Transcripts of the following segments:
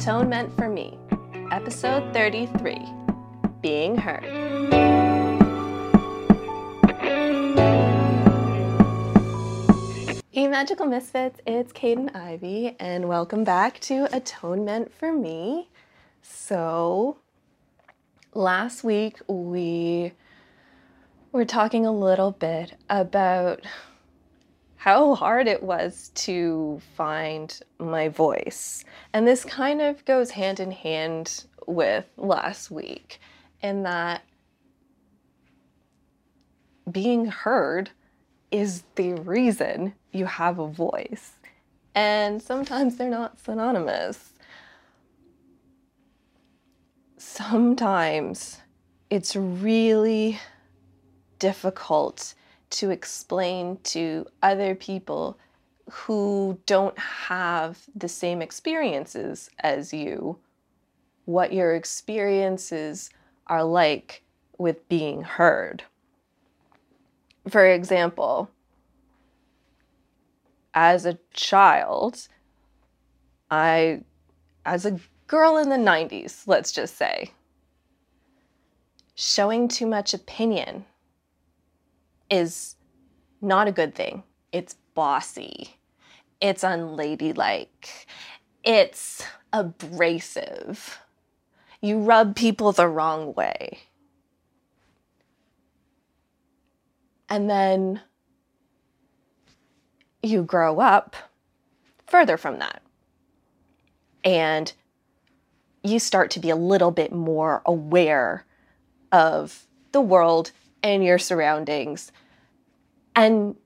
Atonement for Me, Episode 33 Being Heard. Hey, Magical Misfits, it's Kaidain Ivy, and welcome back to Atonement for Me. So, last week we were talking a little bit about how hard it was to find my voice. And this kind of goes hand in hand with last week, in that being heard is the reason you have a voice. And sometimes they're not synonymous. Sometimes it's really difficult to explain to other people who don't have the same experiences as you what your experiences are like with being heard. For example, as a child, I, as a girl in the 90s, let's just say, showing too much opinion is not a good thing. It's bossy. It's unladylike. It's abrasive. You rub people the wrong way. And then you grow up further from that. And you start to be a little bit more aware of the world and your surroundings. And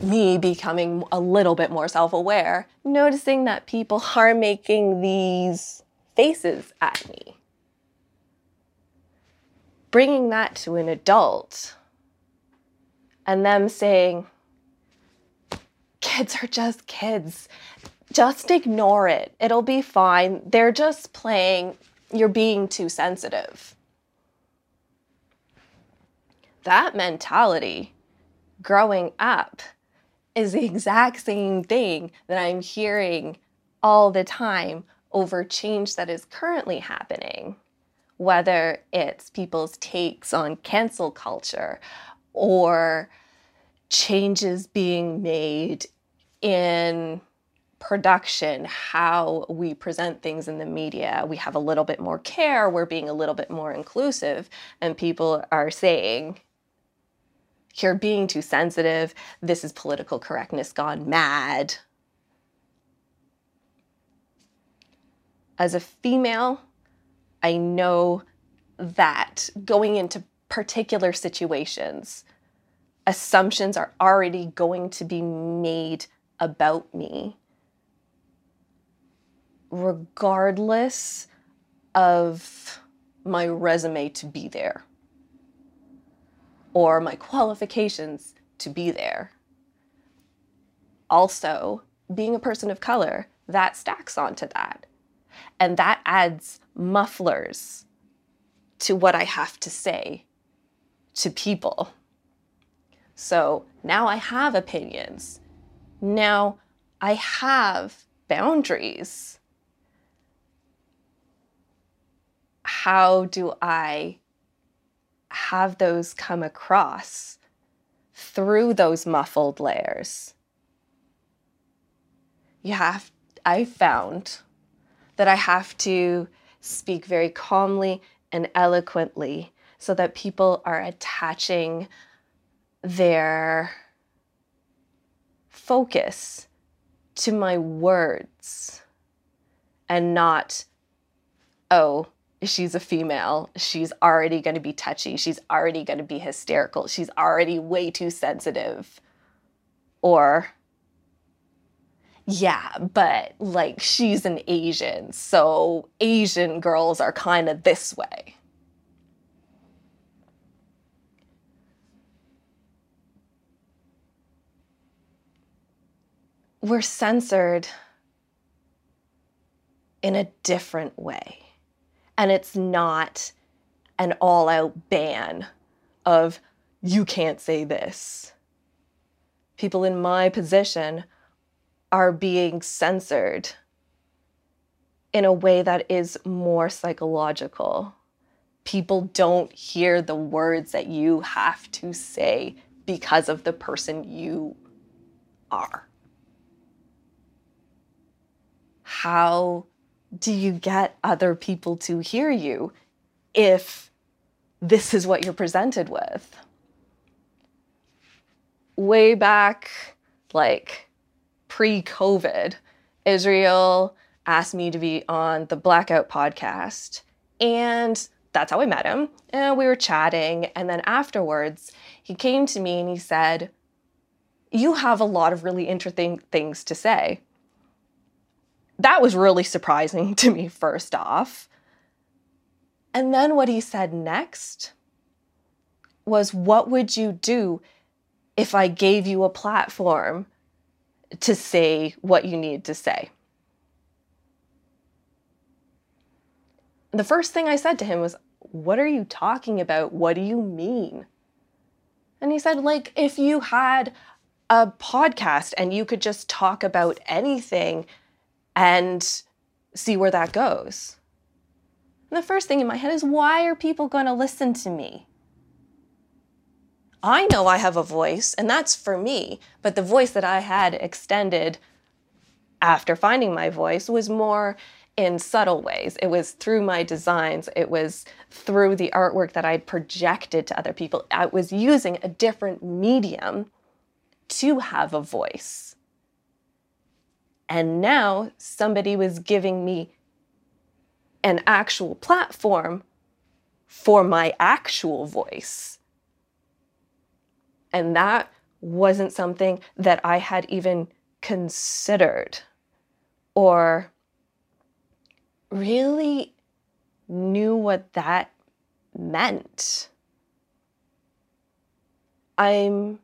me becoming a little bit more self aware, noticing that people are making these faces at me. Bringing that to an adult and them saying, kids are just kids. Just ignore it. It'll be fine. They're just playing. You're being too sensitive that mentality growing up is the exact same thing that I'm hearing all the time over change that is currently happening, whether it's people's takes on cancel culture or changes being made in production, how we present things in the media. We have a little bit more care, we're being a little bit more inclusive, and people are saying, you're being too sensitive. This is political correctness gone mad. As a female, I know that going into particular situations, assumptions are already going to be made about me, regardless of my resume to be there or my qualifications to be there. Also, being a person of color, that stacks onto that. And that adds mufflers to what I have to say to people. So now I have opinions. Now I have boundaries. How do I have those come across through those muffled layers. You have, I found that I have to speak very calmly and eloquently so that people are attaching their focus to my words and not, oh, she's a female. She's already going to be touchy. She's already going to be hysterical. She's already way too sensitive. Or, yeah, but like she's an Asian, so Asian girls are kind of this way. We're censored in a different way and it's not an all out ban of you can't say this. People in my position are being censored in a way that is more psychological. People don't hear the words that you have to say because of the person you are. How do you get other people to hear you if this is what you're presented with? Way back, like pre COVID, Israel asked me to be on the Blackout podcast. And that's how I met him. And we were chatting. And then afterwards, he came to me and he said, You have a lot of really interesting things to say. That was really surprising to me, first off. And then what he said next was, What would you do if I gave you a platform to say what you need to say? the first thing I said to him was, What are you talking about? What do you mean? And he said, Like, if you had a podcast and you could just talk about anything and see where that goes. And the first thing in my head is, Why are people going to listen to me? I know I have a voice, and that's for me, but the voice that I had extended after finding my voice was more in subtle ways. It was through my designs, it was through the artwork that I'd projected to other people. I was using a different medium to have a voice. And now somebody was giving me an actual platform for my actual voice. And that wasn't something that I had even considered or really knew what that meant. I'm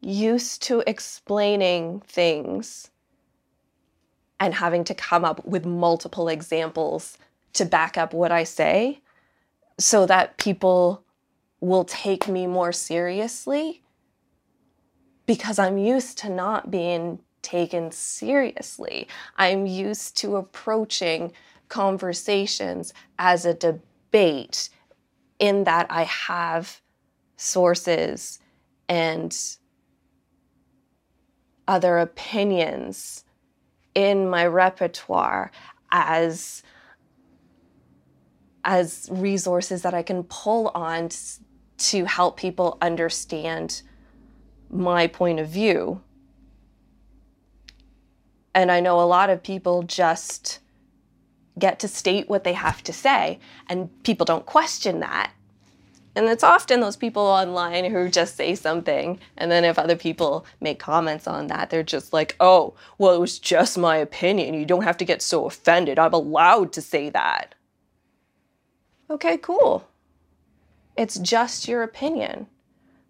used to explaining things and having to come up with multiple examples to back up what I say so that people will take me more seriously because I'm used to not being taken seriously. I'm used to approaching conversations as a debate in that I have sources and other opinions in my repertoire as as resources that I can pull on to help people understand my point of view and I know a lot of people just get to state what they have to say, and people don't question that. And it's often those people online who just say something, and then if other people make comments on that, they're just like, oh, well, it was just my opinion. You don't have to get so offended. I'm allowed to say that. Okay, cool. It's just your opinion.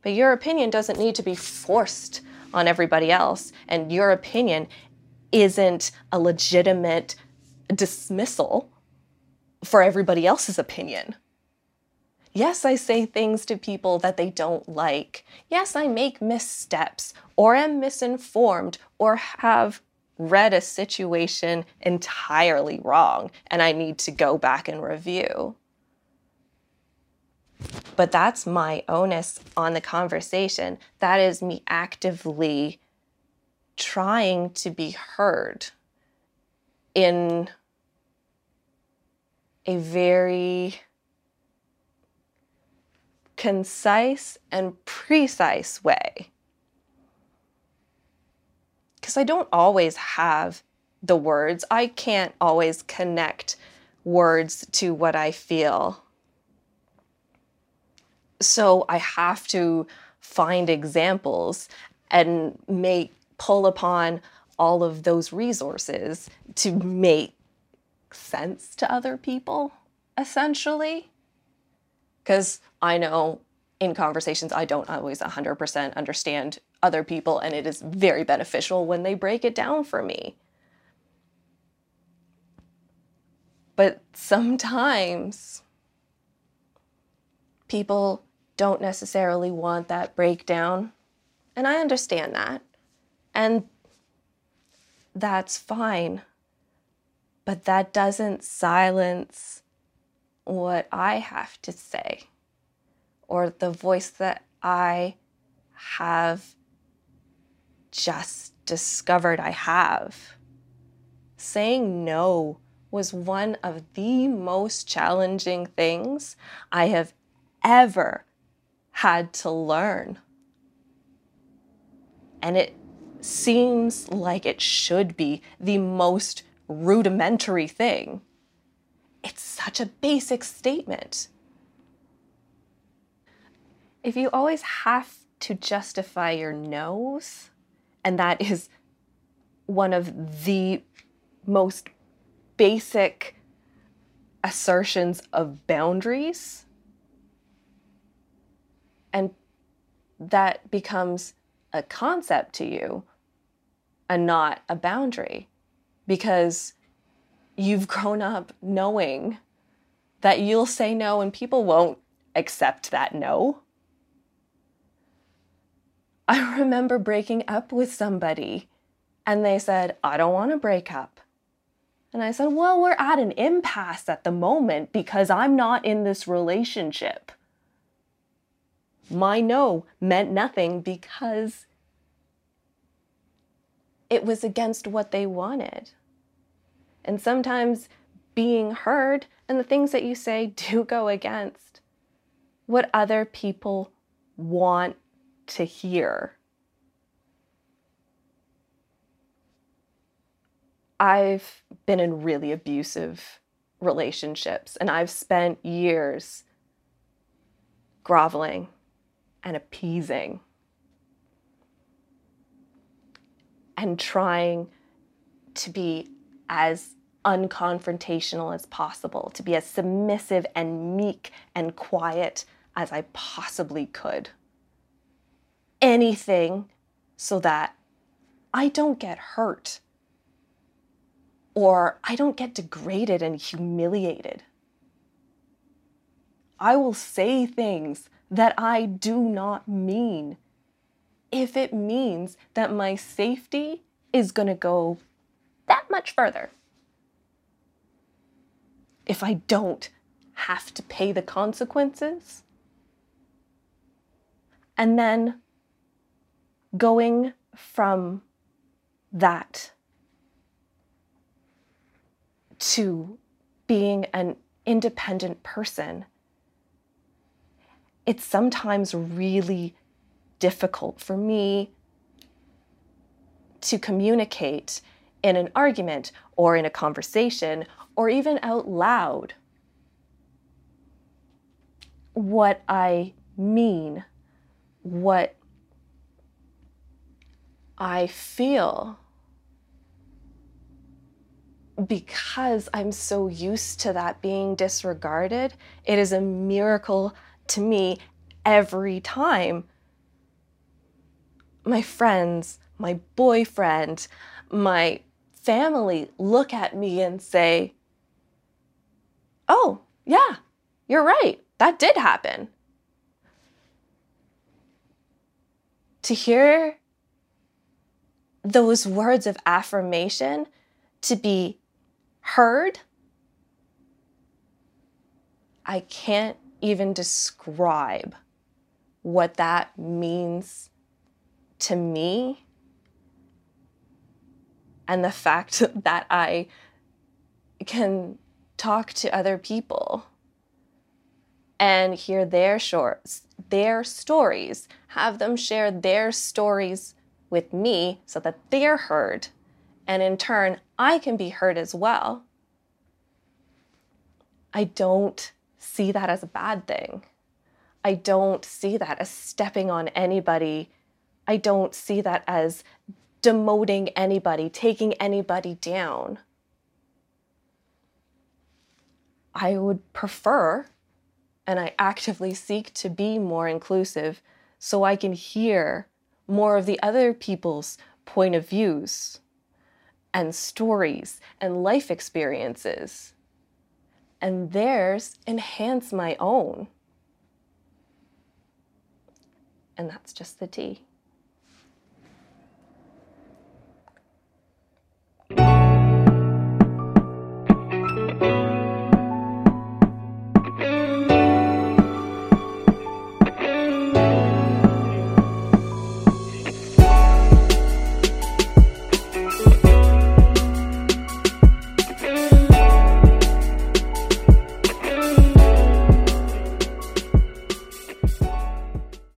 But your opinion doesn't need to be forced on everybody else, and your opinion isn't a legitimate dismissal for everybody else's opinion. Yes, I say things to people that they don't like. Yes, I make missteps or am misinformed or have read a situation entirely wrong and I need to go back and review. But that's my onus on the conversation. That is me actively trying to be heard in a very concise and precise way. Because I don't always have the words, I can't always connect words to what I feel. So I have to find examples and make pull upon all of those resources to make sense to other people, essentially. Because I know in conversations, I don't always 100% understand other people, and it is very beneficial when they break it down for me. But sometimes people don't necessarily want that breakdown, and I understand that. And that's fine. But that doesn't silence what I have to say or the voice that I have just discovered I have. Saying no was one of the most challenging things I have ever had to learn. And it seems like it should be the most rudimentary thing. It's such a basic statement. If you always have to justify your no's, and that is one of the most basic assertions of boundaries, and that becomes a concept to you and not a boundary because you've grown up knowing that you'll say no and people won't accept that no. I remember breaking up with somebody and they said, I don't want to break up. And I said, Well, we're at an impasse at the moment because I'm not in this relationship. My no meant nothing because it was against what they wanted. And sometimes being heard and the things that you say do go against what other people want to hear. I've been in really abusive relationships and I've spent years groveling and appeasing and trying to be as unconfrontational as possible, to be as submissive and meek and quiet as I possibly could. Anything so that I don't get hurt or I don't get degraded and humiliated. I will say things that I do not mean if it means that my safety is going to go that much further. If I don't have to pay the consequences. And then going from that to being an independent person, it's sometimes really difficult for me to communicate in an argument or in a conversation or even out loud what I mean, what I feel. Because I'm so used to that being disregarded, it is a miracle to me every time my friends, my boyfriend, my family look at me and say, Oh, yeah, you're right. That did happen. To hear those words of affirmation, to be heard, I can't even describe what that means to me and the fact that I can talk to other people and hear their shorts, their stories, have them share their stories with me so that they're heard. And in turn, I can be heard as well. I don't see that as a bad thing. I don't see that as stepping on anybody. I don't see that as demoting anybody, taking anybody down. I would prefer, and I actively seek to be more inclusive so I can hear more of the other people's point of views and stories and life experiences. And theirs enhance my own. And that's just the tea.